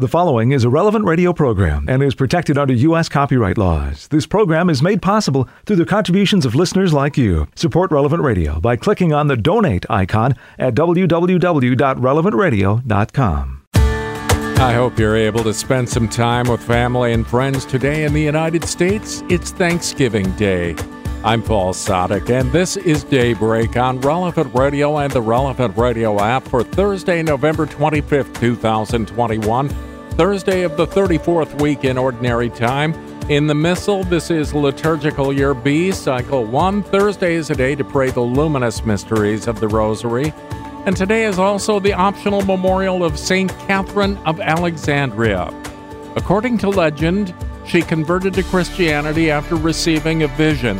The following is a relevant radio program and is protected under U.S. copyright laws. This program is made possible through the contributions of listeners like you. Support Relevant Radio by clicking on the donate icon at www.relevantradio.com. I hope you're able to spend some time with family and friends today in the United States. It's Thanksgiving Day. I'm Paul Sadek, and this is Daybreak on Relevant Radio and the Relevant Radio app for Thursday, November 25th, 2021. Thursday of the 34th week in Ordinary Time. In the Missal, this is Liturgical Year B, Cycle 1. Thursday is a day to pray the luminous mysteries of the Rosary. And today is also the optional memorial of St. Catherine of Alexandria. According to legend, she converted to Christianity after receiving a vision.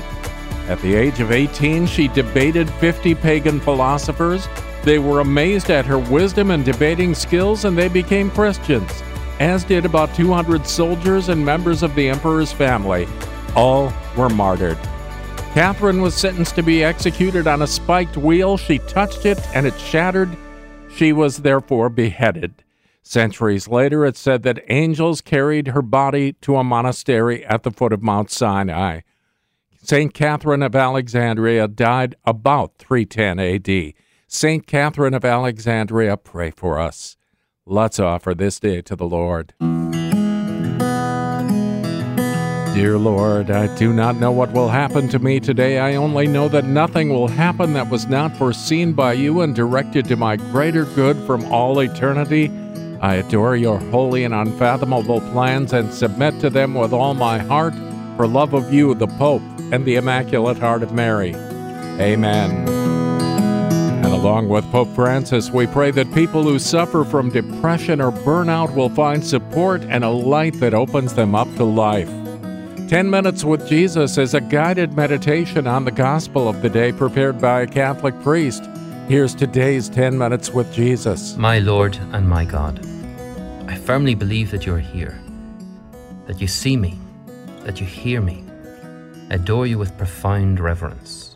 At the age of 18, she debated 50 pagan philosophers. They were amazed at her wisdom and debating skills, and they became Christians as did about 200 soldiers and members of the emperor's family. All were martyred. Catherine was sentenced to be executed on a spiked wheel. She touched it and it shattered. She was therefore beheaded. Centuries later, it said that angels carried her body to a monastery at the foot of Mount Sinai. St. Catherine of Alexandria died about 310 AD. St. Catherine of Alexandria, pray for us. Let's offer this day to the Lord. Dear Lord, I do not know what will happen to me today. I only know that nothing will happen that was not foreseen by you and directed to my greater good from all eternity. I adore your holy and unfathomable plans and submit to them with all my heart for love of you, the Pope, and the Immaculate Heart of Mary. Amen. Along with Pope Francis, we pray that people who suffer from depression or burnout will find support and a light that opens them up to life. 10 Minutes with Jesus is a guided meditation on the gospel of the day prepared by a Catholic priest. Here's today's 10 Minutes with Jesus. My Lord and my God, I firmly believe that you're here, that you see me, that you hear me. Adore you with profound reverence.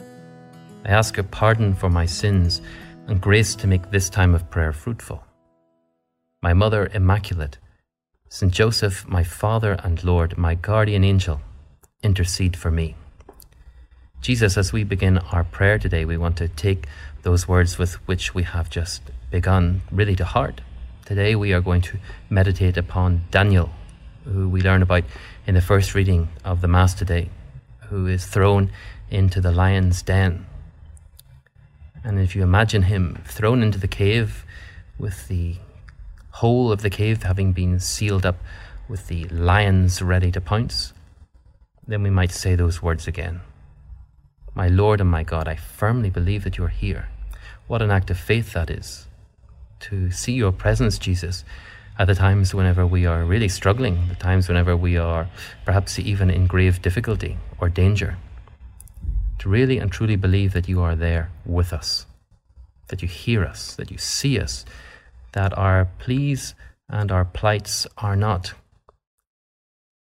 I ask your pardon for my sins and grace to make this time of prayer fruitful. My Mother Immaculate, Saint Joseph, my Father and Lord, my guardian angel, intercede for me. Jesus, as we begin our prayer today, we want to take those words with which we have just begun really to heart. Today we are going to meditate upon Daniel, who we learn about in the first reading of the Mass today, who is thrown into the lion's den and if you imagine him thrown into the cave with the whole of the cave having been sealed up with the lions ready to pounce, then we might say those words again. My Lord and my God, I firmly believe that you're here. What an act of faith that is. To see your presence, Jesus, at the times whenever we are really struggling, the times whenever we are perhaps even in grave difficulty or danger to really and truly believe that you are there with us, that you hear us, that you see us, that our pleas and our plights are not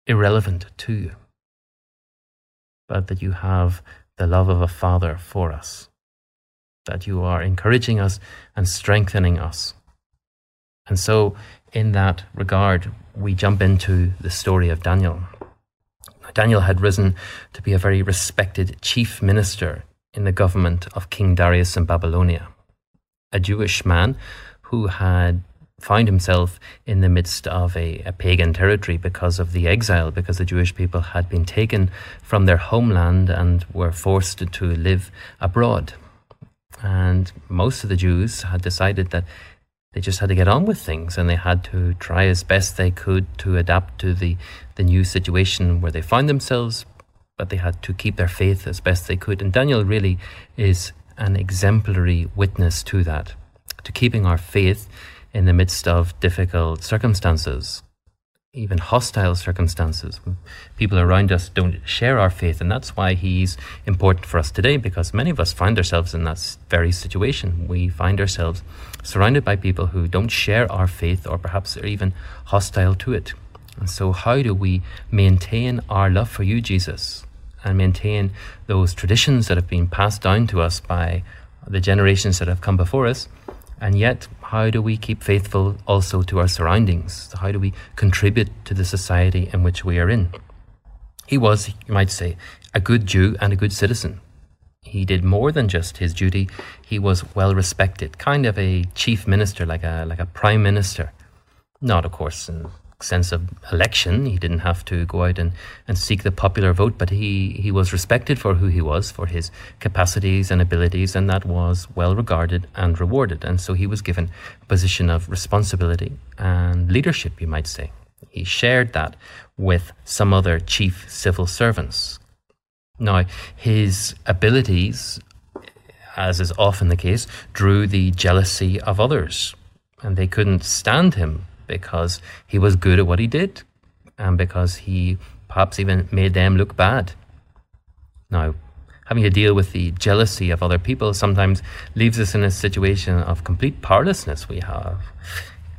irrelevant to you, but that you have the love of a Father for us, that you are encouraging us and strengthening us. And so, in that regard, we jump into the story of Daniel. Daniel had risen to be a very respected chief minister in the government of King Darius in Babylonia, a Jewish man who had found himself in the midst of a, a, pagan territory because of the exile, because the Jewish people had been taken from their homeland and were forced to live abroad. And most of the Jews had decided that they just had to get on with things and they had to try as best they could to adapt to the, the new situation where they found themselves, but they had to keep their faith as best they could. And Daniel really is an exemplary witness to that, to keeping our faith in the midst of difficult circumstances even hostile circumstances. People around us don't share our faith, and that's why he's important for us today because many of us find ourselves in that very situation. We find ourselves surrounded by people who don't share our faith or perhaps are even hostile to it. And so, how do we maintain our love for you, Jesus, and maintain those traditions that have been passed down to us by the generations that have come before us? And yet, how do we keep faithful also to our surroundings? How do we contribute to the society in which we are in? He was, you might say, a good Jew and a good citizen. He did more than just his duty. He was well respected, kind of a chief minister, like a like a prime minister. Not, of course, in sense of election. He didn't have to go out and, and seek the popular vote, but he, he was respected for who he was, for his capacities and abilities, and that was well regarded and rewarded. And so he was given a position of responsibility and leadership, you might say. He shared that with some other chief civil servants. Now, his abilities, as is often the case, drew the jealousy of others, and they couldn't stand him because he was good at what he did and because he perhaps even made them look bad. Now, having to deal with the jealousy of other people sometimes leaves us in a situation of complete powerlessness. We have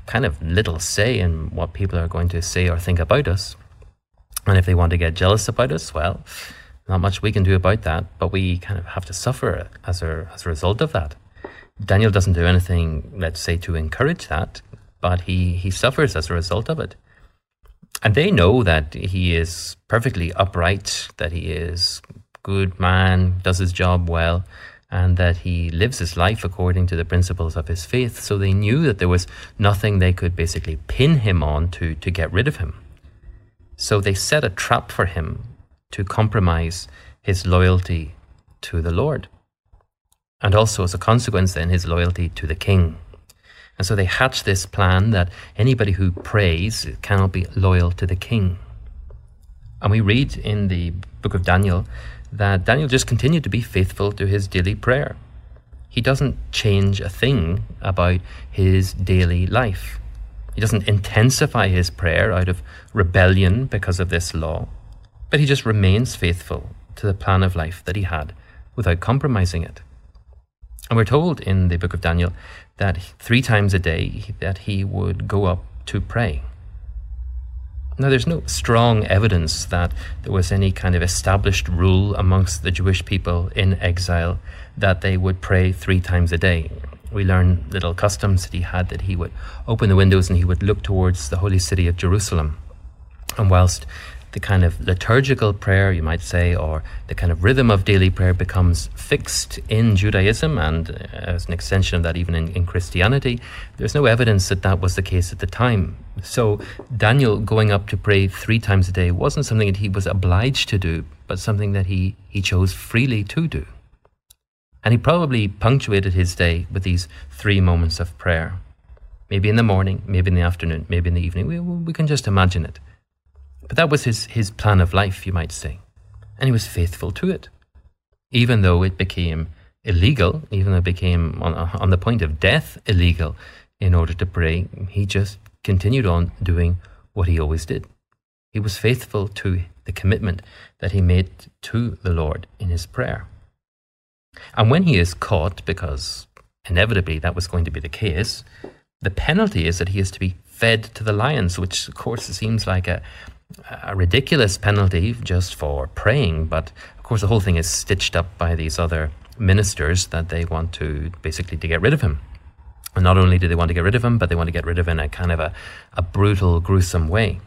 kind of little say in what people are going to say or think about us. And if they want to get jealous about us, well, not much we can do about that, but we kind of have to suffer as a, as a result of that. Daniel doesn't do anything, let's say, to encourage that but he, he suffers as a result of it. And they know that he is perfectly upright, that he is good man, does his job well, and that he lives his life according to the principles of his faith. So they knew that there was nothing they could basically pin him on to, to get rid of him. So they set a trap for him to compromise his loyalty to the Lord. And also, as a consequence, then, his loyalty to the king. And so they hatch this plan that anybody who prays cannot be loyal to the king. And we read in the book of Daniel that Daniel just continued to be faithful to his daily prayer. He doesn't change a thing about his daily life. He doesn't intensify his prayer out of rebellion because of this law, but he just remains faithful to the plan of life that he had without compromising it. And we're told in the book of Daniel that three times a day that he would go up to pray. Now, there's no strong evidence that there was any kind of established rule amongst the Jewish people in exile that they would pray three times a day. We learn little customs that he had that he would open the windows and he would look towards the holy city of Jerusalem. And whilst the kind of liturgical prayer, you might say, or the kind of rhythm of daily prayer becomes fixed in Judaism and uh, as an extension of that, even in, in Christianity. There's no evidence that that was the case at the time. So, Daniel going up to pray three times a day wasn't something that he was obliged to do, but something that he, he chose freely to do. And he probably punctuated his day with these three moments of prayer. Maybe in the morning, maybe in the afternoon, maybe in the evening. We, we can just imagine it. But that was his, his plan of life, you might say. And he was faithful to it. Even though it became illegal, even though it became on, on the point of death illegal in order to pray, he just continued on doing what he always did. He was faithful to the commitment that he made to the Lord in his prayer. And when he is caught, because inevitably that was going to be the case, the penalty is that he is to be fed to the lions, which of course seems like a, a ridiculous penalty just for praying, but of course the whole thing is stitched up by these other ministers that they want to basically to get rid of him. And not only do they want to get rid of him, but they want to get rid of him in a kind of a, a brutal, gruesome way.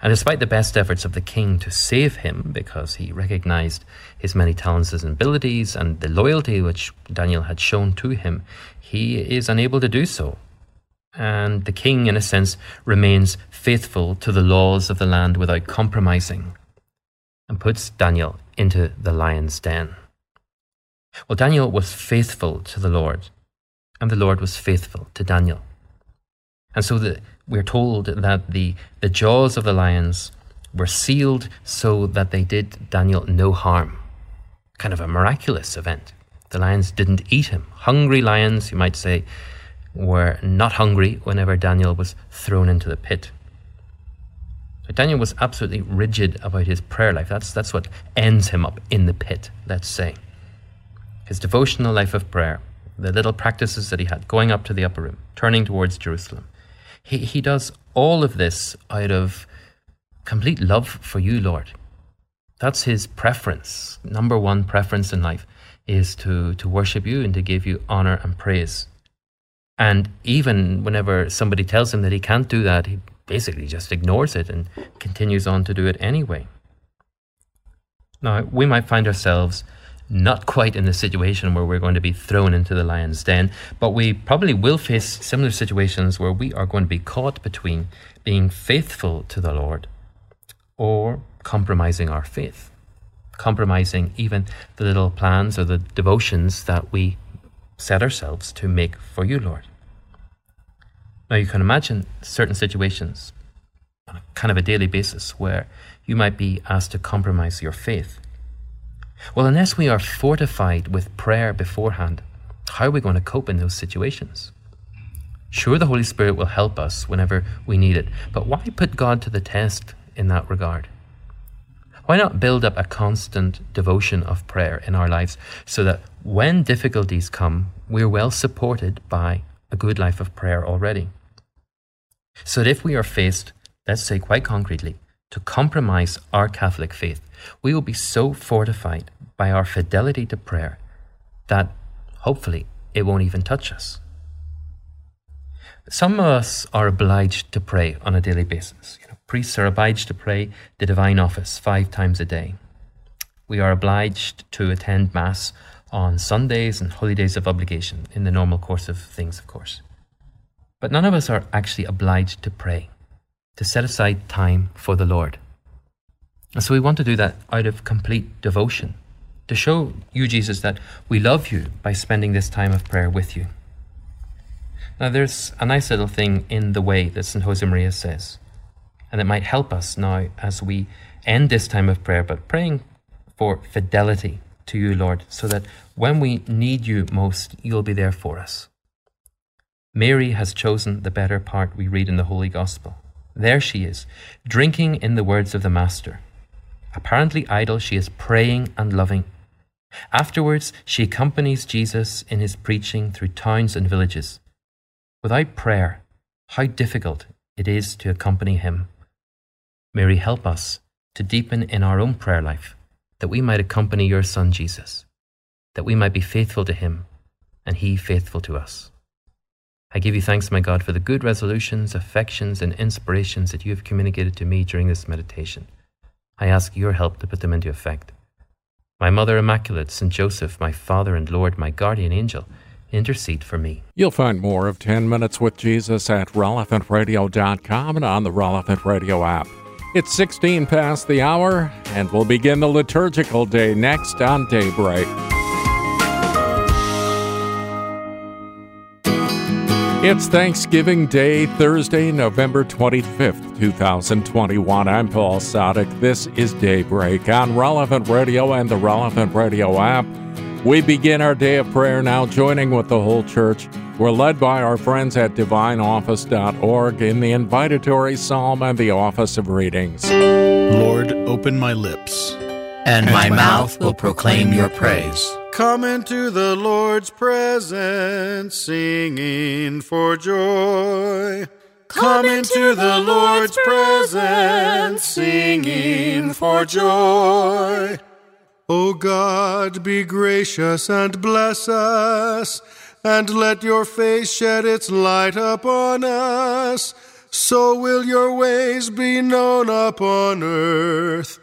And despite the best efforts of the king to save him, because he recognized his many talents and abilities and the loyalty which Daniel had shown to him, he is unable to do so and the king, in a sense, remains faithful to the laws of the land without compromising and puts Daniel into the lion's den. Well, Daniel was faithful to the Lord, and the Lord was faithful to Daniel. And so the, we're told that the, the jaws of the lions were sealed so that they did Daniel no harm. Kind of a miraculous event. The lions didn't eat him. Hungry lions, you might say, were not hungry whenever Daniel was thrown into the pit. So Daniel was absolutely rigid about his prayer life. That's, that's what ends him up in the pit, let's say. His devotional life of prayer, the little practices that he had going up to the upper room, turning towards Jerusalem. He, he does all of this out of complete love for you, Lord. That's his preference. Number one preference in life is to, to worship you and to give you honor and praise. And even whenever somebody tells him that he can't do that, he basically just ignores it and continues on to do it anyway. Now, we might find ourselves not quite in the situation where we're going to be thrown into the lion's den, but we probably will face similar situations where we are going to be caught between being faithful to the Lord or compromising our faith, compromising even the little plans or the devotions that we set ourselves to make for you, Lord. Now, you can imagine certain situations on a kind of a daily basis where you might be asked to compromise your faith well, unless we are fortified with prayer beforehand, how are we going to cope in those situations? Sure, the Holy Spirit will help us whenever we need it, but why put God to the test in that regard? Why not build up a constant devotion of prayer in our lives so that when difficulties come, we're well supported by a good life of prayer already? So that if we are faced, let's say quite concretely, to compromise our Catholic faith, we will be so fortified by our fidelity to prayer that hopefully it won't even touch us. Some of us are obliged to pray on a daily basis. You know, priests are obliged to pray the divine office five times a day. We are obliged to attend Mass on Sundays and holy days of obligation in the normal course of things, of course. But none of us are actually obliged to pray to set aside time for the Lord. And so we want to do that out of complete devotion, to show you, Jesus, that we love you by spending this time of prayer with you. Now, there's a nice little thing in the way that St. Josemaria says, and it might help us now as we end this time of prayer, but praying for fidelity to you, Lord, so that when we need you most, you'll be there for us. Mary has chosen the better part we read in the Holy Gospel. There she is, drinking in the words of the Master. Apparently idle, she is praying and loving. Afterwards, she accompanies Jesus in his preaching through towns and villages. Without prayer, how difficult it is to accompany him. Mary, help us to deepen in our own prayer life, that we might accompany your Son Jesus, that we might be faithful to him, and he faithful to us. I give you thanks, my God, for the good resolutions, affections, and inspirations that you have communicated to me during this meditation. I ask your help to put them into effect. My Mother Immaculate, St. Joseph, my Father and Lord, my guardian angel, intercede for me. You'll find more of 10 Minutes with Jesus at relevantradio.com and on the Relevant Radio app. It's 16 past the hour, and we'll begin the liturgical day next on Daybreak. It's Thanksgiving Day, Thursday, November 25th, 2021. I'm Paul Sadek. This is Daybreak on Relevant Radio and the Relevant Radio app. We begin our day of prayer now, joining with the whole church. We're led by our friends at divineoffice.org in the invitatory psalm and the office of readings. Lord, open my lips, and, and my, my mouth will proclaim your praise. Come into the Lord's presence, singing for joy. Come into the Lord's presence, singing for joy. O God, be gracious and bless us, and let your face shed its light upon us. So will your ways be known upon earth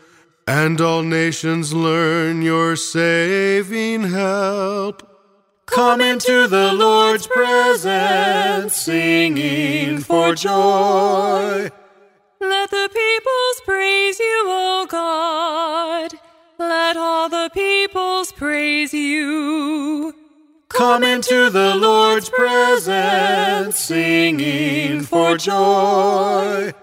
and all nations learn your saving help. Come into the Lord's presence, singing for joy. Let the peoples praise you, O God. Let all the peoples praise you. Come into the Lord's presence, singing for joy.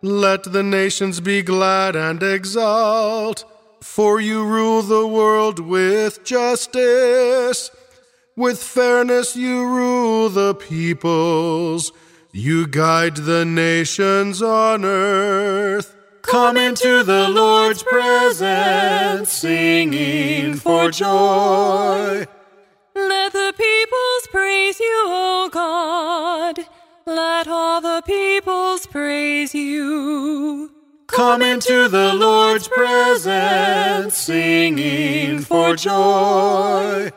Let the nations be glad and exult, for you rule the world with justice. With fairness you rule the peoples. You guide the nations on earth. Come into the Lord's presence, singing for joy. Let the peoples praise you, O God. Let all the peoples praise you. Come into the Lord's presence, singing for joy.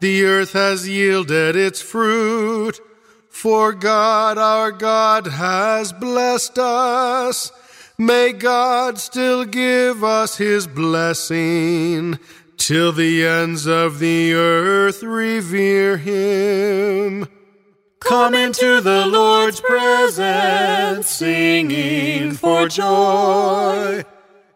The earth has yielded its fruit, For God our God has blessed us. May God still give us his blessing till the ends of the earth revere him. Come into the Lord's presence, singing for joy.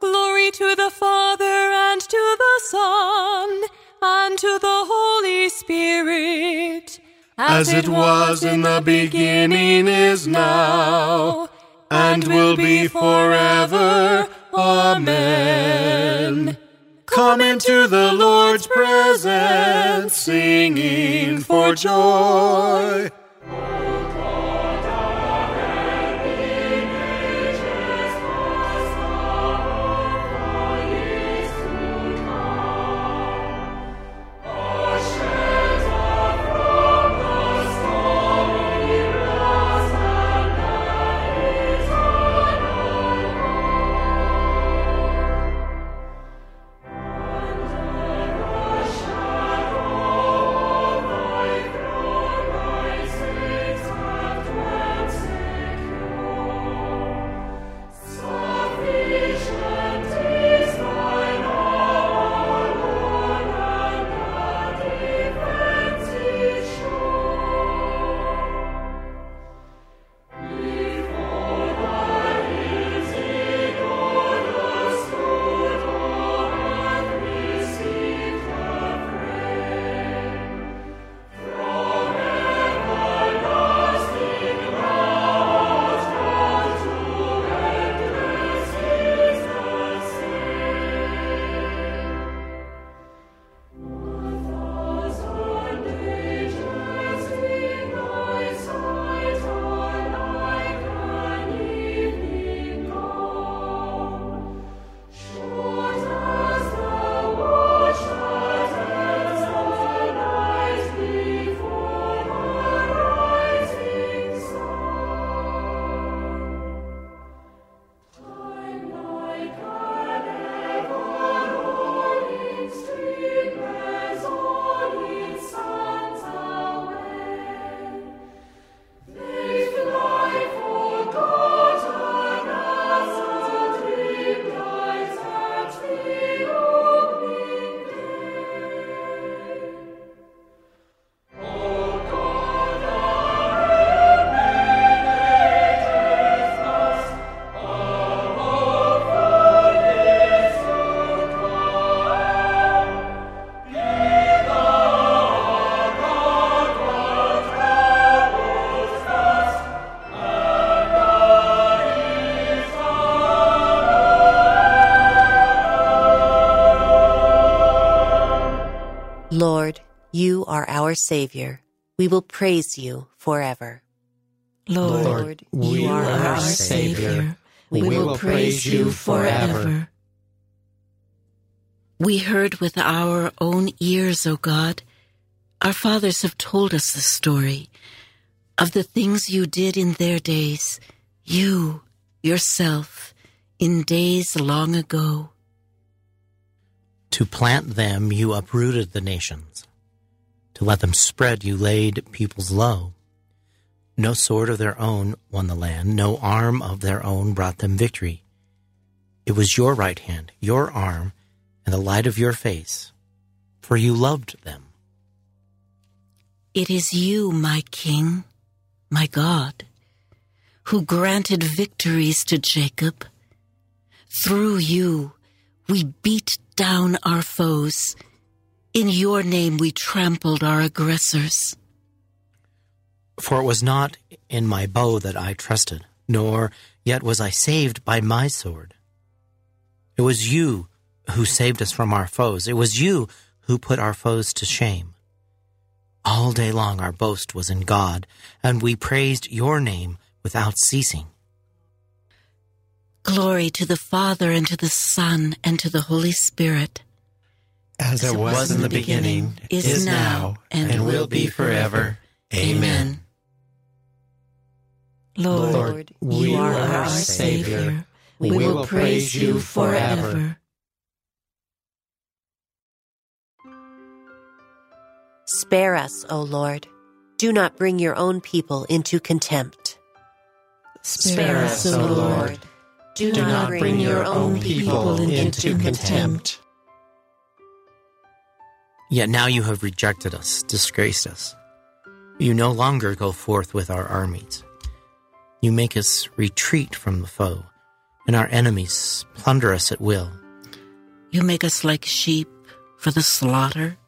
Glory to the Father and to the Son and to the Holy Spirit. As it was in the beginning, is now, and will be forever. Amen. Come into the Lord's presence, singing for joy. Our Savior. We will praise you forever. Lord, you are our Savior. We will praise you forever. We heard with our own ears, O God. Our fathers have told us the story of the things you did in their days, you, yourself, in days long ago. To plant them, you uprooted the nations. To let them spread, you laid peoples low. No sword of their own won the land, no arm of their own brought them victory. It was your right hand, your arm, and the light of your face, for you loved them. It is you, my King, my God, who granted victories to Jacob. Through you, we beat down our foes. In your name, we trampled our aggressors. For it was not in my bow that I trusted, nor yet was I saved by my sword. It was you who saved us from our foes. It was you who put our foes to shame. All day long our boast was in God, and we praised your name without ceasing. Glory to the Father, and to the Son, and to the Holy Spirit. As, it was, in the beginning, is, is now, and, and will be forever. Amen. Lord, you are our Savior. We will praise you forever. Spare us, O Lord. Do not bring your own people into contempt. Spare us, O Lord. Do, Do not bring your own people into contempt. Yet now you have rejected us, disgraced us. You no longer go forth with our armies. You make us retreat from the foe, and our enemies plunder us at will. You make us like sheep for the slaughter,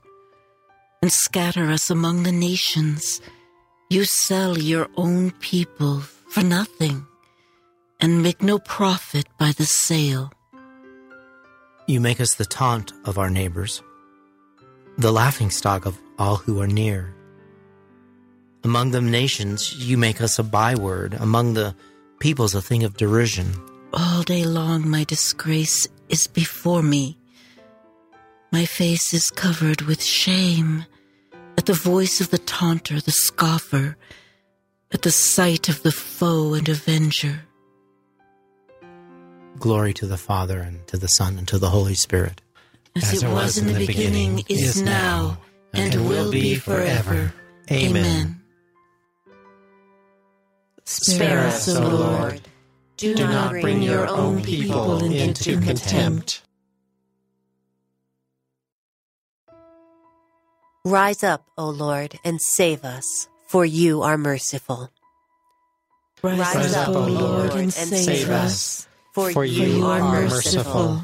and scatter us among the nations. You sell your own people for nothing, and make no profit by the sale. You make us the taunt of our neighbors the laughingstock of all who are near. Among the nations, you make us a byword, among the peoples, a thing of derision. All day long, my disgrace is before me. My face is covered with shame at the voice of the taunter, the scoffer, at the sight of the foe and avenger. Glory to the Father, and to the Son, and to the Holy Spirit as, as it was in the beginning, is now, and will be forever. Amen. Spare us, O Lord. Do not bring your own people into contempt. Rise up, O Lord, and save us, for you are merciful. Rise, Rise up, O Lord, and save us, for, for you are merciful.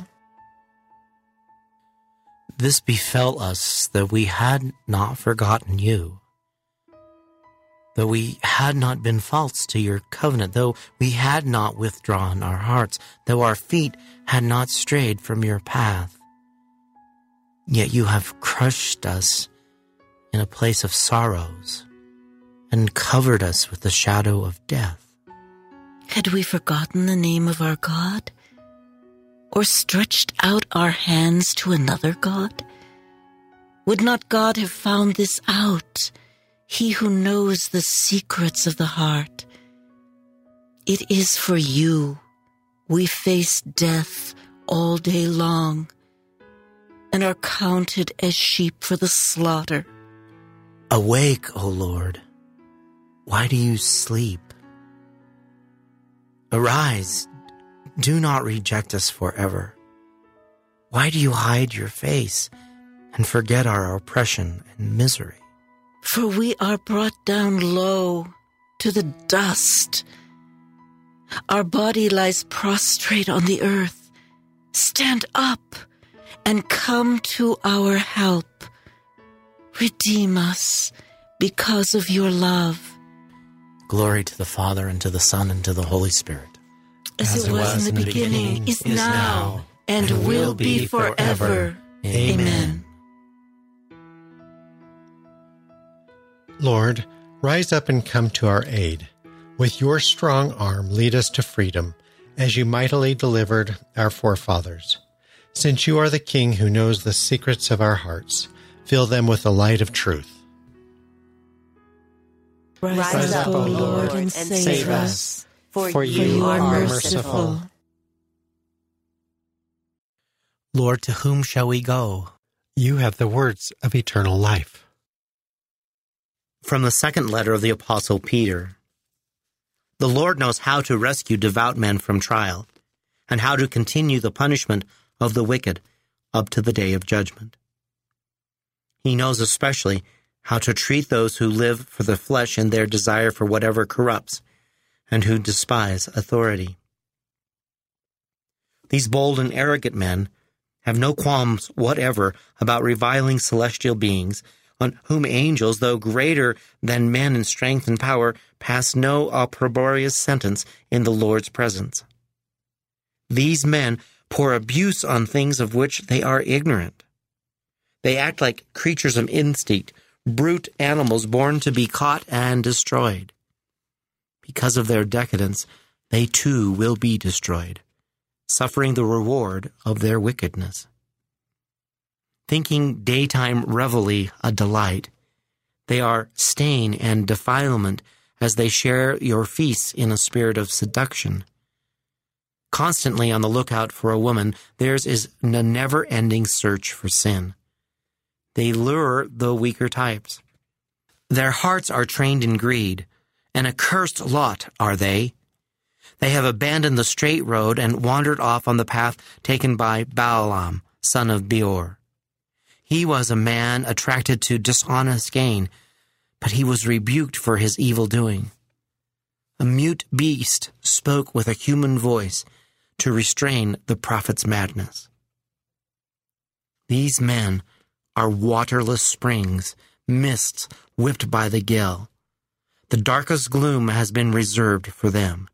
This befell us that we had not forgotten you, that we had not been false to your covenant, though we had not withdrawn our hearts, though our feet had not strayed from your path. Yet you have crushed us in a place of sorrows and covered us with the shadow of death. Had we forgotten the name of our God? Or stretched out our hands to another God? Would not God have found this out, He who knows the secrets of the heart? It is for you we face death all day long and are counted as sheep for the slaughter. Awake, O Lord. Why do you sleep? Arise, do not reject us forever. Why do you hide your face and forget our oppression and misery? For we are brought down low to the dust. Our body lies prostrate on the earth. Stand up and come to our help. Redeem us because of your love. Glory to the Father, and to the Son, and to the Holy Spirit as, as it was, was in the beginning, beginning is, now, and, and will be forever. Amen. Lord, rise up and come to our aid. With your strong arm, lead us to freedom, as you mightily delivered our forefathers. Since you are the King who knows the secrets of our hearts, fill them with the light of truth. Rise, rise up, O Lord, and save us for, for you, you are merciful. Lord, to whom shall we go? You have the words of eternal life. From the second letter of the Apostle Peter The Lord knows how to rescue devout men from trial, and how to continue the punishment of the wicked up to the day of judgment. He knows especially how to treat those who live for the flesh in their desire for whatever corrupts and who despise authority. These bold and arrogant men have no qualms whatever about reviling celestial beings, on whom angels, though greater than men in strength and power, pass no opprobrious sentence in the Lord's presence. These men pour abuse on things of which they are ignorant. They act like creatures of instinct, brute animals born to be caught and destroyed because of their decadence, they too will be destroyed, suffering the reward of their wickedness. Thinking daytime revelry a delight, they are stain and defilement as they share your feasts in a spirit of seduction. Constantly on the lookout for a woman, theirs is a never ending search for sin. They lure the weaker types Their hearts are trained in greed. An accursed lot are they. They have abandoned the straight road and wandered off on the path taken by Balaam, son of Beor. He was a man attracted to dishonest gain, but he was rebuked for his evil doing. A mute beast spoke with a human voice to restrain the prophet's madness. These men are waterless springs, mists whipped by the gale. The darkest gloom has been reserved for them.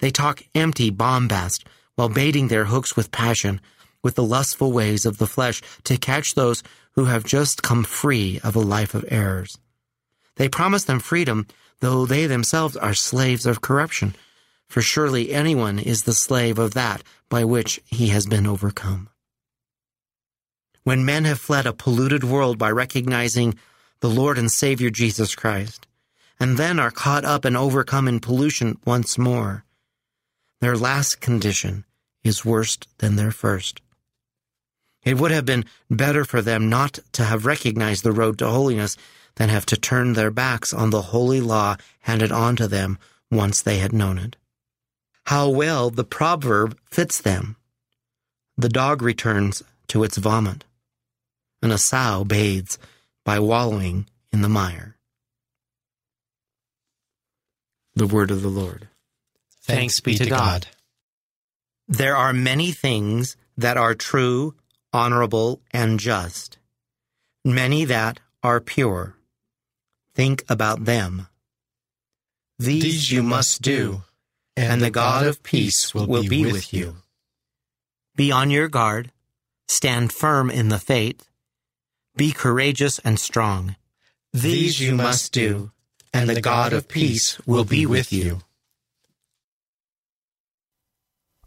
They talk empty bombast while baiting their hooks with passion, with the lustful ways of the flesh to catch those who have just come free of a life of errors. They promise them freedom, though they themselves are slaves of corruption, for surely anyone is the slave of that by which he has been overcome. When men have fled a polluted world by recognizing the Lord and Savior Jesus Christ, and then are caught up and overcome in pollution once more, their last condition is worse than their first. It would have been better for them not to have recognized the road to holiness than have to turn their backs on the holy law handed on to them once they had known it. How well the proverb fits them. The dog returns to its vomit, and a sow bathes by wallowing in the mire. The word of the Lord. Thanks be to God. There are many things that are true, honorable, and just, many that are pure. Think about them. These, These you must do, and the God of peace will be with you. Be on your guard, stand firm in the faith, be courageous and strong. These you must do, and the God of peace will be with you.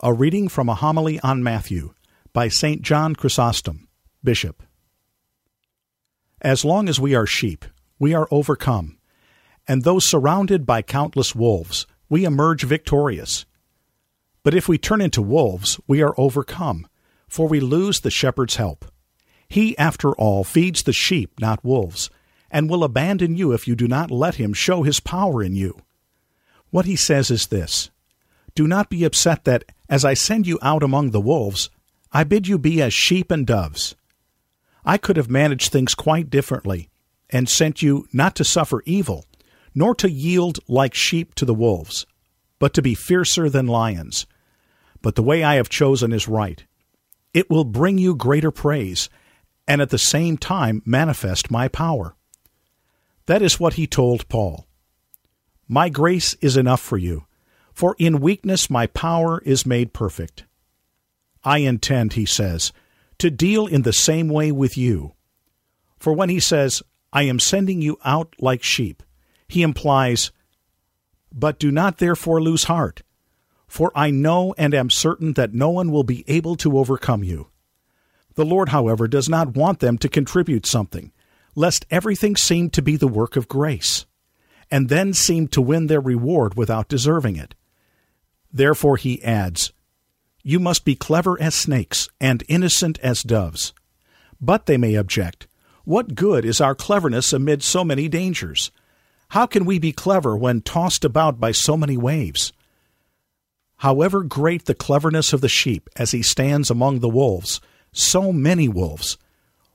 A reading from a homily on Matthew by St. John Chrysostom, Bishop. As long as we are sheep, we are overcome, and though surrounded by countless wolves, we emerge victorious. But if we turn into wolves, we are overcome, for we lose the shepherd's help. He, after all, feeds the sheep, not wolves, and will abandon you if you do not let him show his power in you. What he says is this Do not be upset that, as I send you out among the wolves, I bid you be as sheep and doves. I could have managed things quite differently, and sent you not to suffer evil, nor to yield like sheep to the wolves, but to be fiercer than lions. But the way I have chosen is right. It will bring you greater praise, and at the same time manifest my power. That is what he told Paul. My grace is enough for you, for in weakness my power is made perfect. I intend, he says, to deal in the same way with you. For when he says, I am sending you out like sheep, he implies, But do not therefore lose heart, for I know and am certain that no one will be able to overcome you. The Lord, however, does not want them to contribute something, lest everything seem to be the work of grace, and then seem to win their reward without deserving it. Therefore he adds, You must be clever as snakes and innocent as doves. But they may object, What good is our cleverness amid so many dangers? How can we be clever when tossed about by so many waves? However great the cleverness of the sheep as he stands among the wolves, so many wolves,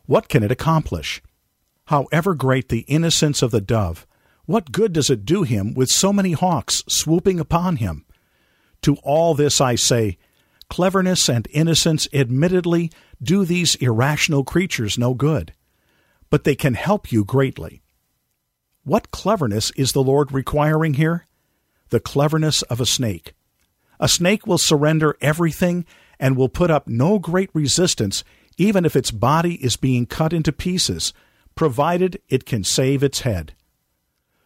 what can it accomplish? However great the innocence of the dove, what good does it do him with so many hawks swooping upon him? To all this I say, cleverness and innocence admittedly do these irrational creatures no good, but they can help you greatly. What cleverness is the Lord requiring here? The cleverness of a snake. A snake will surrender everything and will put up no great resistance even if its body is being cut into pieces, provided it can save its head.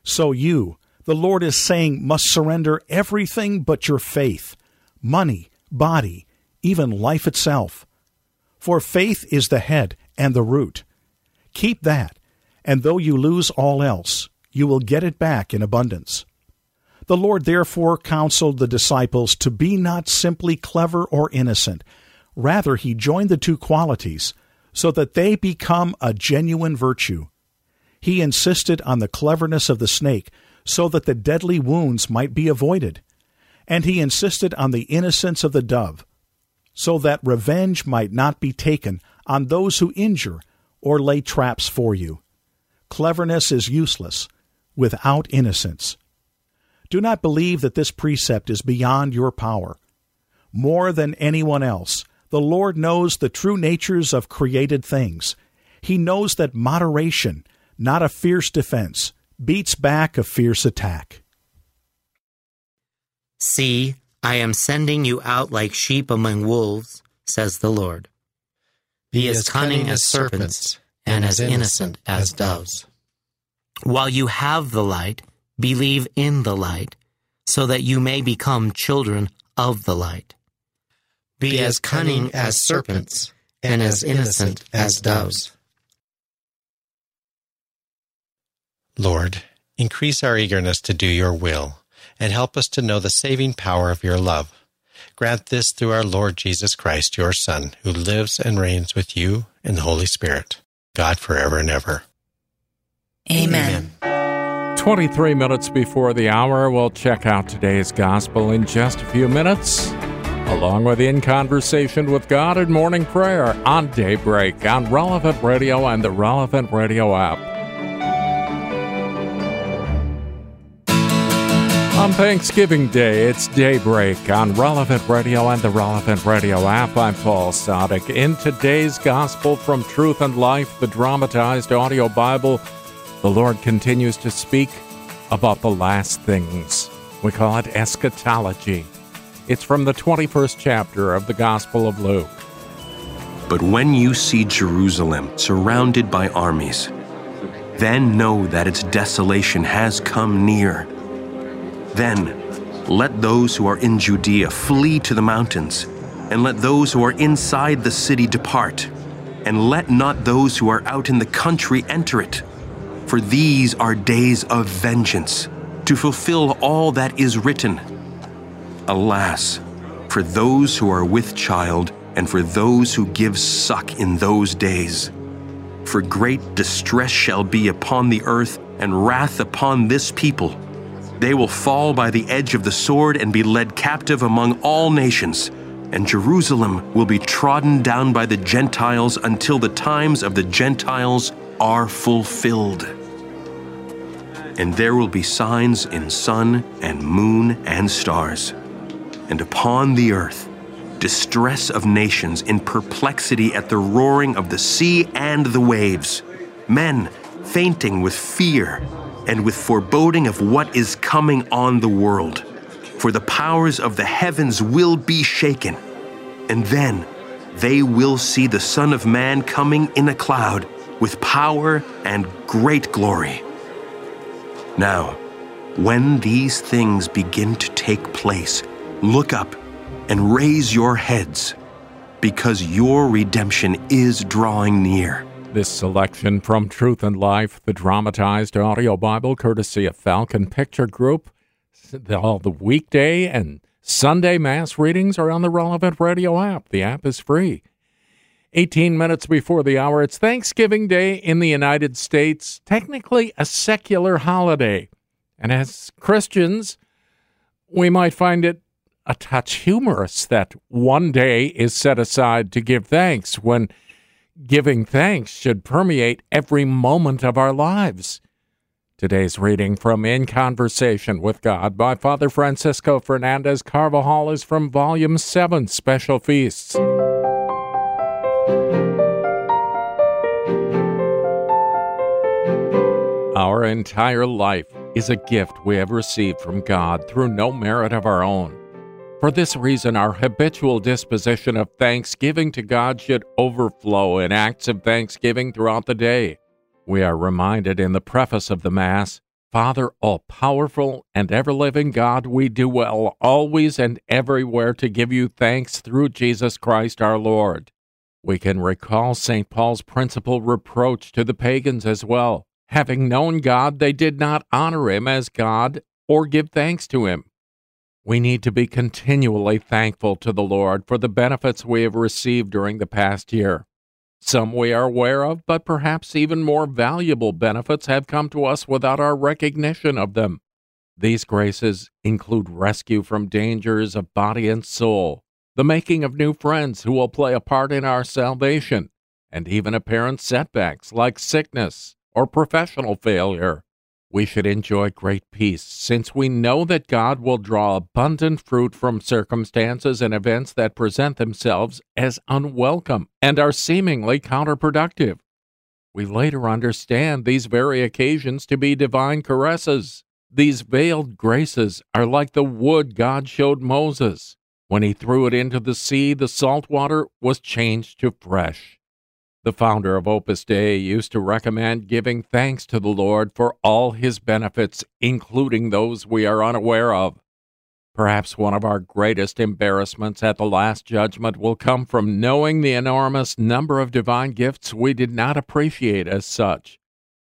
So you, the Lord is saying, must surrender everything but your faith, money, body, even life itself. For faith is the head and the root. Keep that, and though you lose all else, you will get it back in abundance. The Lord therefore counseled the disciples to be not simply clever or innocent. Rather, he joined the two qualities so that they become a genuine virtue. He insisted on the cleverness of the snake so that the deadly wounds might be avoided. And he insisted on the innocence of the dove so that revenge might not be taken on those who injure or lay traps for you. Cleverness is useless without innocence. Do not believe that this precept is beyond your power. More than anyone else, the Lord knows the true natures of created things. He knows that moderation, not a fierce defense, beats back a fierce attack. See, I am sending you out like sheep among wolves, says the Lord. Be as cunning as serpents and as innocent as doves. While you have the light, believe in the light, so that you may become children of the light. Be as cunning as serpents and as innocent as doves. Lord, increase our eagerness to do your will and help us to know the saving power of your love. Grant this through our Lord Jesus Christ, your Son, who lives and reigns with you in the Holy Spirit, God forever and ever. Amen. 23 minutes before the hour, we'll check out today's gospel in just a few minutes, along with In Conversation with God and Morning Prayer on Daybreak on Relevant Radio and the Relevant Radio app. On Thanksgiving Day, it's Daybreak on Relevant Radio and the Relevant Radio app. I'm Paul Sadek. In today's Gospel from Truth and Life, the dramatized audio Bible, the Lord continues to speak about the last things. We call it eschatology. It's from the 21st chapter of the Gospel of Luke. But when you see Jerusalem surrounded by armies, then know that its desolation has come near. Then let those who are in Judea flee to the mountains, and let those who are inside the city depart, and let not those who are out in the country enter it. For these are days of vengeance, to fulfill all that is written. Alas, for those who are with child, and for those who give suck in those days. For great distress shall be upon the earth, and wrath upon this people they will fall by the edge of the sword and be led captive among all nations, and Jerusalem will be trodden down by the Gentiles until the times of the Gentiles are fulfilled. And there will be signs in sun and moon and stars, and upon the earth distress of nations in perplexity at the roaring of the sea and the waves, men fainting with fear and with foreboding of what is coming on the world. For the powers of the heavens will be shaken, and then they will see the Son of Man coming in a cloud with power and great glory. Now, when these things begin to take place, look up and raise your heads, because your redemption is drawing near. This selection from Truth and Life, the dramatized audio Bible, courtesy of Falcon Picture Group. All the weekday and Sunday Mass readings are on the relevant radio app. The app is free. 18 minutes before the hour, it's Thanksgiving Day in the United States, technically a secular holiday. And as Christians, we might find it a touch humorous that one day is set aside to give thanks when giving thanks should permeate every moment of our lives. Today's reading from In Conversation with God by Father Francisco Fernandez Carvajal is from Volume 7 Special Feasts. Our entire life is a gift we have received from God through no merit of our own. For this reason, our habitual disposition of thanksgiving to God should overflow in acts of thanksgiving throughout the day. We are reminded in the preface of the Mass Father, all powerful and ever living God, we do well always and everywhere to give you thanks through Jesus Christ our Lord. We can recall St. Paul's principal reproach to the pagans as well. Having known God, they did not honor him as God or give thanks to him. We need to be continually thankful to the Lord for the benefits we have received during the past year. Some we are aware of, but perhaps even more valuable benefits have come to us without our recognition of them. These graces include rescue from dangers of body and soul, the making of new friends who will play a part in our salvation, and even apparent setbacks like sickness or professional failure. We should enjoy great peace since we know that God will draw abundant fruit from circumstances and events that present themselves as unwelcome and are seemingly counterproductive. We later understand these very occasions to be divine caresses. These veiled graces are like the wood God showed Moses. When he threw it into the sea, the salt water was changed to fresh. The founder of Opus Dei used to recommend giving thanks to the Lord for all his benefits, including those we are unaware of. Perhaps one of our greatest embarrassments at the Last Judgment will come from knowing the enormous number of divine gifts we did not appreciate as such.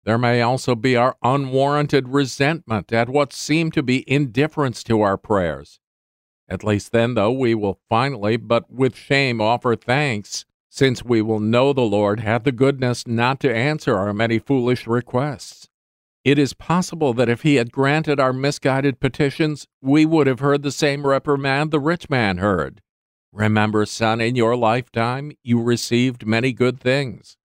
There may also be our unwarranted resentment at what seemed to be indifference to our prayers. At least then, though, we will finally, but with shame, offer thanks since we will know the Lord had the goodness not to answer our many foolish requests. It is possible that if he had granted our misguided petitions, we would have heard the same reprimand the rich man heard. Remember, son, in your lifetime you received many good things.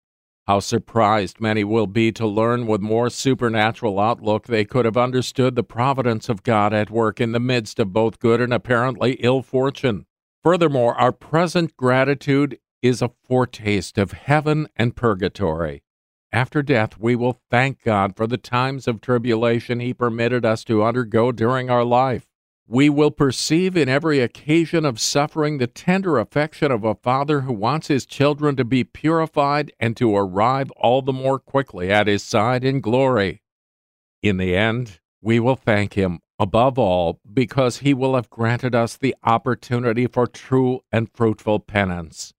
How surprised many will be to learn with more supernatural outlook they could have understood the providence of God at work in the midst of both good and apparently ill fortune. Furthermore, our present gratitude is a foretaste of heaven and purgatory. After death, we will thank God for the times of tribulation He permitted us to undergo during our life. We will perceive in every occasion of suffering the tender affection of a father who wants his children to be purified and to arrive all the more quickly at his side in glory. In the end, we will thank him above all because he will have granted us the opportunity for true and fruitful penance.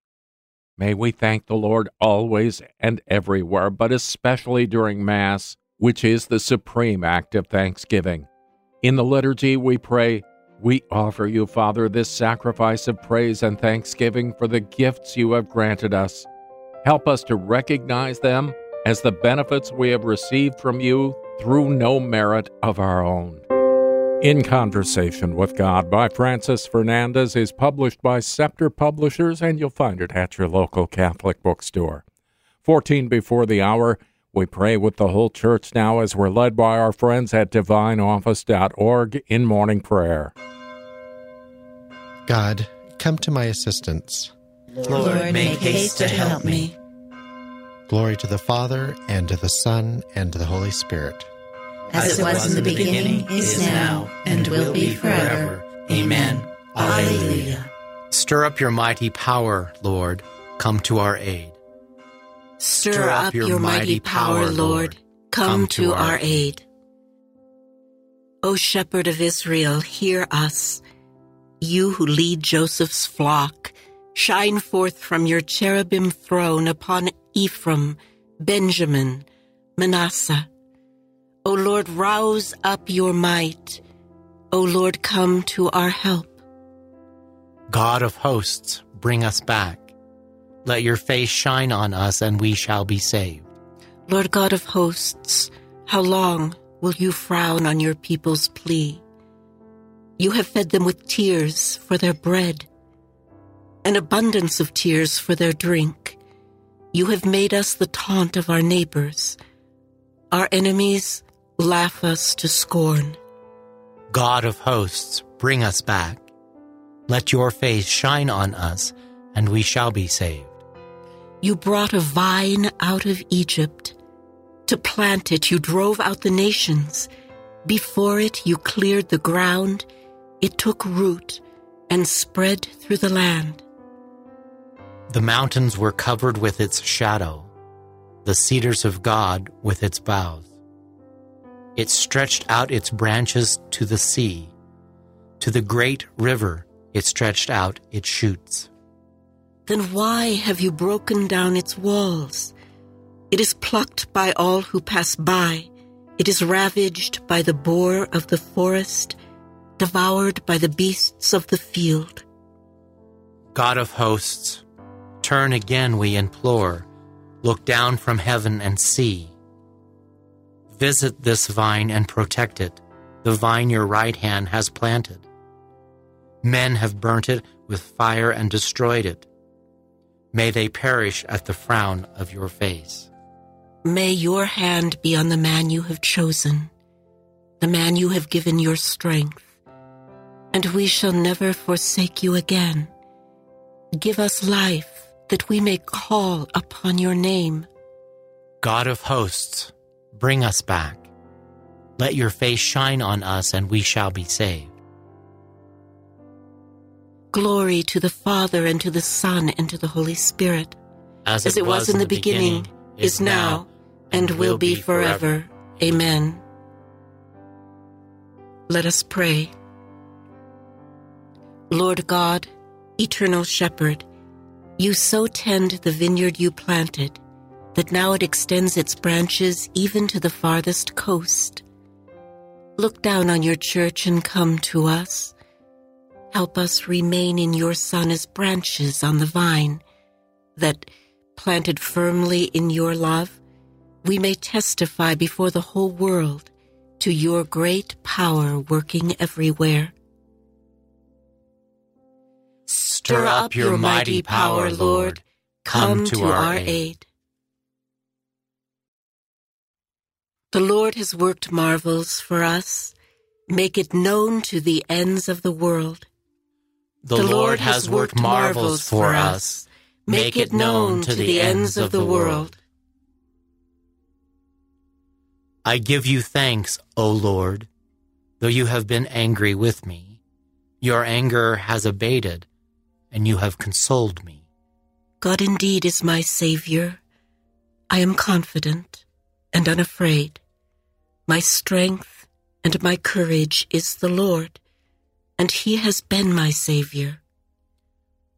May we thank the Lord always and everywhere, but especially during Mass, which is the supreme act of thanksgiving. In the liturgy, we pray, We offer you, Father, this sacrifice of praise and thanksgiving for the gifts you have granted us. Help us to recognize them as the benefits we have received from you through no merit of our own. In Conversation with God by Francis Fernandez is published by Scepter Publishers, and you'll find it at your local Catholic bookstore. 14 before the hour, we pray with the whole church now as we're led by our friends at divineoffice.org in morning prayer. God, come to my assistance. Lord, make haste to help me. Glory to the Father, and to the Son, and to the Holy Spirit as it was in the beginning, is now, and will be forever. Amen. Alleluia. Stir up your mighty power, Lord. Come to our aid. Stir up your mighty power, Lord. Come to our aid. O Shepherd of Israel, hear us. You who lead Joseph's flock, shine forth from your cherubim throne upon Ephraim, Benjamin, Manasseh O Lord, rouse up your might. O Lord, come to our help. God of hosts, bring us back. Let your face shine on us, and we shall be saved. Lord God of hosts, how long will you frown on your people's plea? You have fed them with tears for their bread, an abundance of tears for their drink. You have made us the taunt of our neighbors. Our enemies laugh us to scorn. God of hosts, bring us back. Let your face shine on us, and we shall be saved. You brought a vine out of Egypt. To plant it, you drove out the nations. Before it, you cleared the ground. It took root and spread through the land. The mountains were covered with its shadow, the cedars of God with its boughs. It stretched out its branches to the sea. To the great river it stretched out its shoots. Then why have you broken down its walls? It is plucked by all who pass by. It is ravaged by the boar of the forest, devoured by the beasts of the field. God of hosts, Turn again, we implore. Look down from heaven and see. Visit this vine and protect it, the vine your right hand has planted. Men have burnt it with fire and destroyed it. May they perish at the frown of your face. May your hand be on the man you have chosen, the man you have given your strength, and we shall never forsake you again. Give us life that we may call upon your name. God of hosts, bring us back. Let your face shine on us, and we shall be saved. Glory to the Father, and to the Son, and to the Holy Spirit, as, as it, was, was in the beginning, beginning is now, and will be forever. Amen. Let us pray. Lord God, eternal shepherd, you so tend the vineyard you planted that now it extends its branches even to the farthest coast. Look down on your church and come to us. Help us remain in your Son as branches on the vine, that, planted firmly in your love, we may testify before the whole world to your great power working everywhere. Stir up your mighty power, Lord. Come to our aid. The Lord has worked marvels for us. Make it known to the ends of the world. The, the Lord has worked marvels for us. Make it known to the ends of the world. I give you thanks, O Lord, though you have been angry with me. Your anger has abated, and you have consoled me. God indeed is my Savior. I am confident and unafraid. My strength and my courage is the Lord, and He has been my Savior.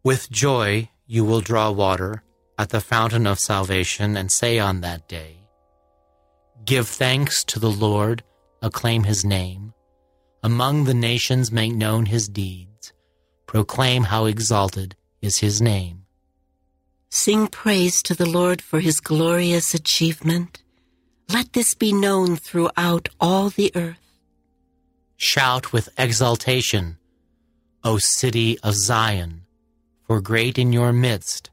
With joy you will draw water at the fountain of salvation and say on that day, Give thanks to the Lord, acclaim his name. Among the nations make known his deeds. Proclaim how exalted is his name. Sing praise to the Lord for his glorious achievement. Let this be known throughout all the earth. Shout with exultation, O city of Zion, for great in your midst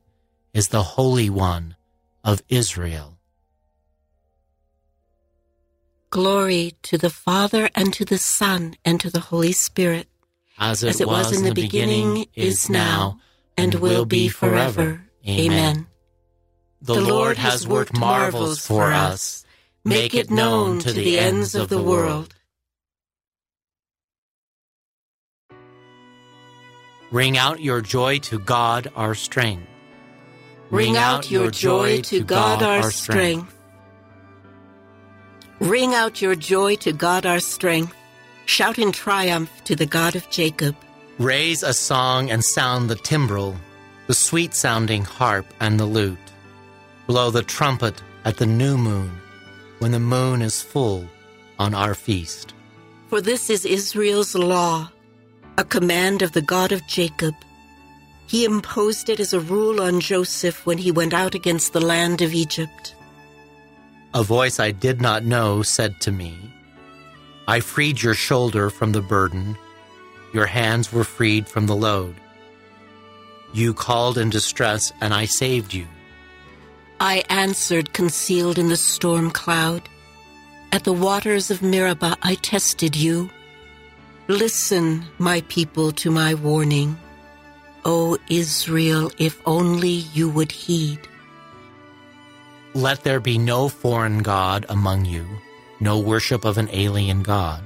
is the Holy One of Israel. Glory to the Father, and to the Son, and to the Holy Spirit. As it, As it was, was, in the beginning, beginning is now, and will be forever. Amen. The Lord has worked marvels for us. Make it known to the ends of the world. Ring out your joy to God our strength. Ring out your joy to God our strength. Ring out your joy to God our strength. Shout in triumph to the God of Jacob. Raise a song and sound the timbrel, the sweet sounding harp and the lute. Blow the trumpet at the new moon, when the moon is full on our feast. For this is Israel's law, a command of the God of Jacob. He imposed it as a rule on Joseph when he went out against the land of Egypt. A voice I did not know said to me, I freed your shoulder from the burden, your hands were freed from the load. You called in distress, and I saved you. I answered, concealed in the storm cloud. At the waters of Meribah I tested you. Listen, my people, to my warning. O Israel, if only you would heed. Let there be no foreign God among you, no worship of an alien God.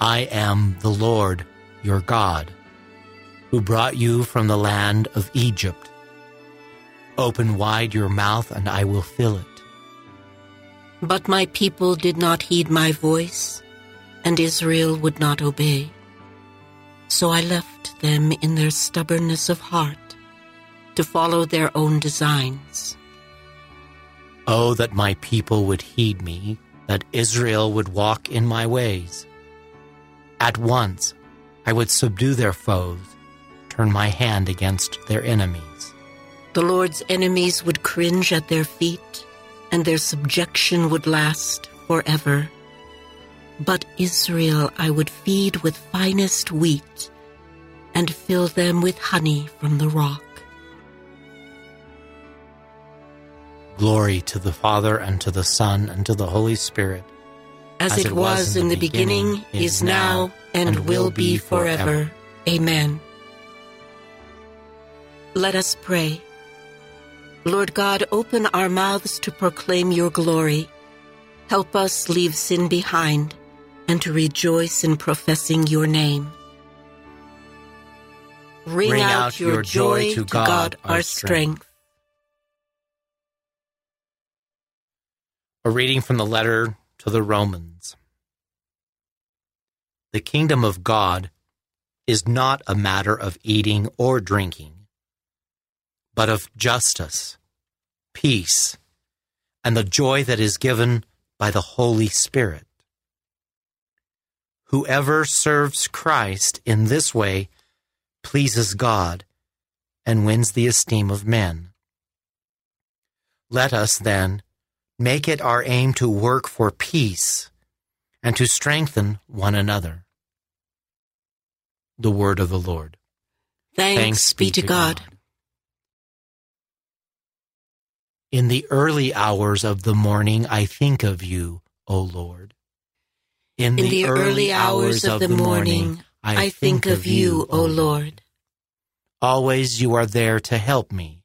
I am the Lord your God, who brought you from the land of Egypt. Open wide your mouth, and I will fill it. But my people did not heed my voice, and Israel would not obey. So I left them in their stubbornness of heart to follow their own designs. Oh, that my people would heed me, that Israel would walk in my ways. At once I would subdue their foes, turn my hand against their enemies. The Lord's enemies would cringe at their feet, and their subjection would last forever. But Israel I would feed with finest wheat, and fill them with honey from the rock. Glory to the Father, and to the Son, and to the Holy Spirit. As, As it, was, was in the beginning, beginning is now, and, and will be forever. forever. Amen. Let us pray. Lord God, open our mouths to proclaim your glory. Help us leave sin behind and to rejoice in professing your name. Ring, Ring out, your joy to God, God our strength. strength. A reading from the letter to the Romans. The kingdom of God is not a matter of eating or drinking but of justice, peace, and the joy that is given by the Holy Spirit. Whoever serves Christ in this way pleases God and wins the esteem of men. Let us, then, make it our aim to work for peace and to strengthen one another. The Word of the Lord. Thanks, Thanks be to God. God. In the early hours of the morning, I think of you, O Lord. In the, In the early, early hours of the morning, I think of you, O Lord. Always you are there to help me.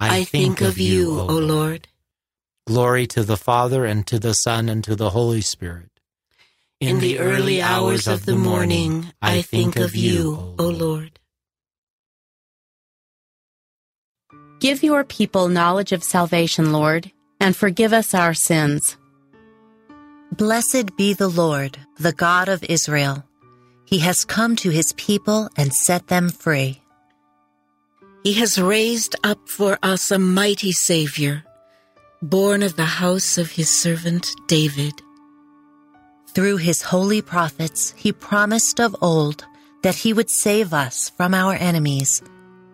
I, I think, think of you, O Lord. Glory to the Father, and to the Son, and to the Holy Spirit. In, In the early hours of the morning, I think of you, O Lord. Give your people knowledge of salvation, Lord, and forgive us our sins. Blessed be the Lord, the God of Israel. He has come to his people and set them free. He has raised up for us a mighty Savior, born of the house of his servant David. Through his holy prophets, he promised of old that he would save us from our enemies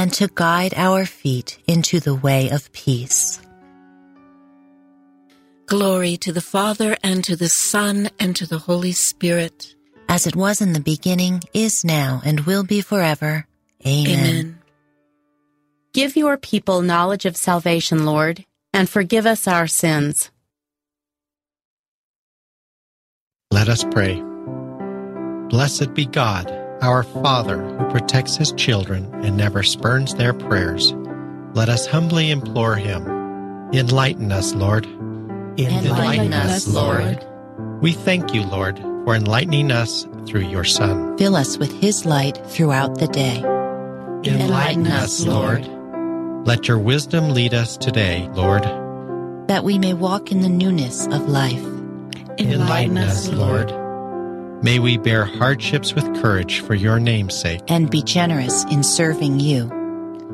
and to guide our feet into the way of peace. Glory to the Father, and to the Son, and to the Holy Spirit. As it was in the beginning, is now, and will be forever. Amen. Amen. Give your people knowledge of salvation, Lord, and forgive us our sins. Let us pray. Blessed be God our Father, who protects his children and never spurns their prayers, let us humbly implore him. Enlighten us, Lord. Enlighten, Enlighten us, Lord. We thank you, Lord, for enlightening us through your Son. Fill us with his light throughout the day. Enlighten us, Lord. Let your wisdom lead us today, Lord. That we may walk in the newness of life. Enlighten us, Lord. May we bear hardships with courage for your name's sake. And be generous in serving you.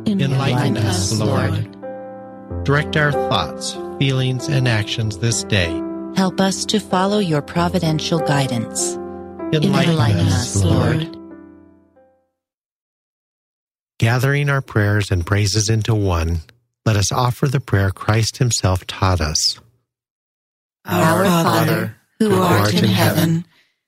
Enlighten, Enlighten us, Lord. Direct our thoughts, feelings, and actions this day. Help us to follow your providential guidance. Enlighten, Enlighten us, Lord. Gathering our prayers and praises into one, let us offer the prayer Christ Himself taught us. Our Father, who art in heaven,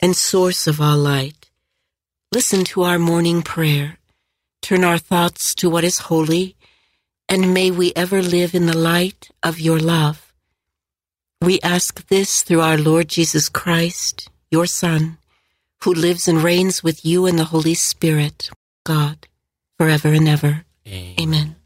and source of all light, listen to our morning prayer. Turn our thoughts to what is holy, and may we ever live in the light of your love. We ask this through our Lord Jesus Christ, your Son, who lives and reigns with you in the Holy Spirit, God, forever and ever. Amen.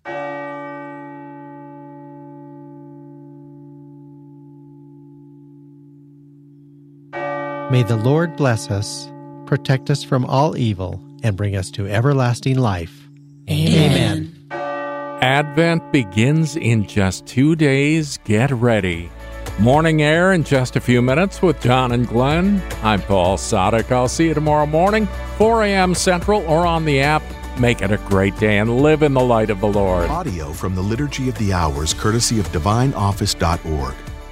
May the Lord bless us, protect us from all evil, and bring us to everlasting life. Amen. Amen. Advent begins in just two days. Get ready. Morning air in just a few minutes with John and Glenn. I'm Paul Sadek. I'll see you tomorrow morning, 4 a.m. Central, or on the app. Make it a great day and live in the light of the Lord. Audio from the Liturgy of the Hours, courtesy of DivineOffice.org.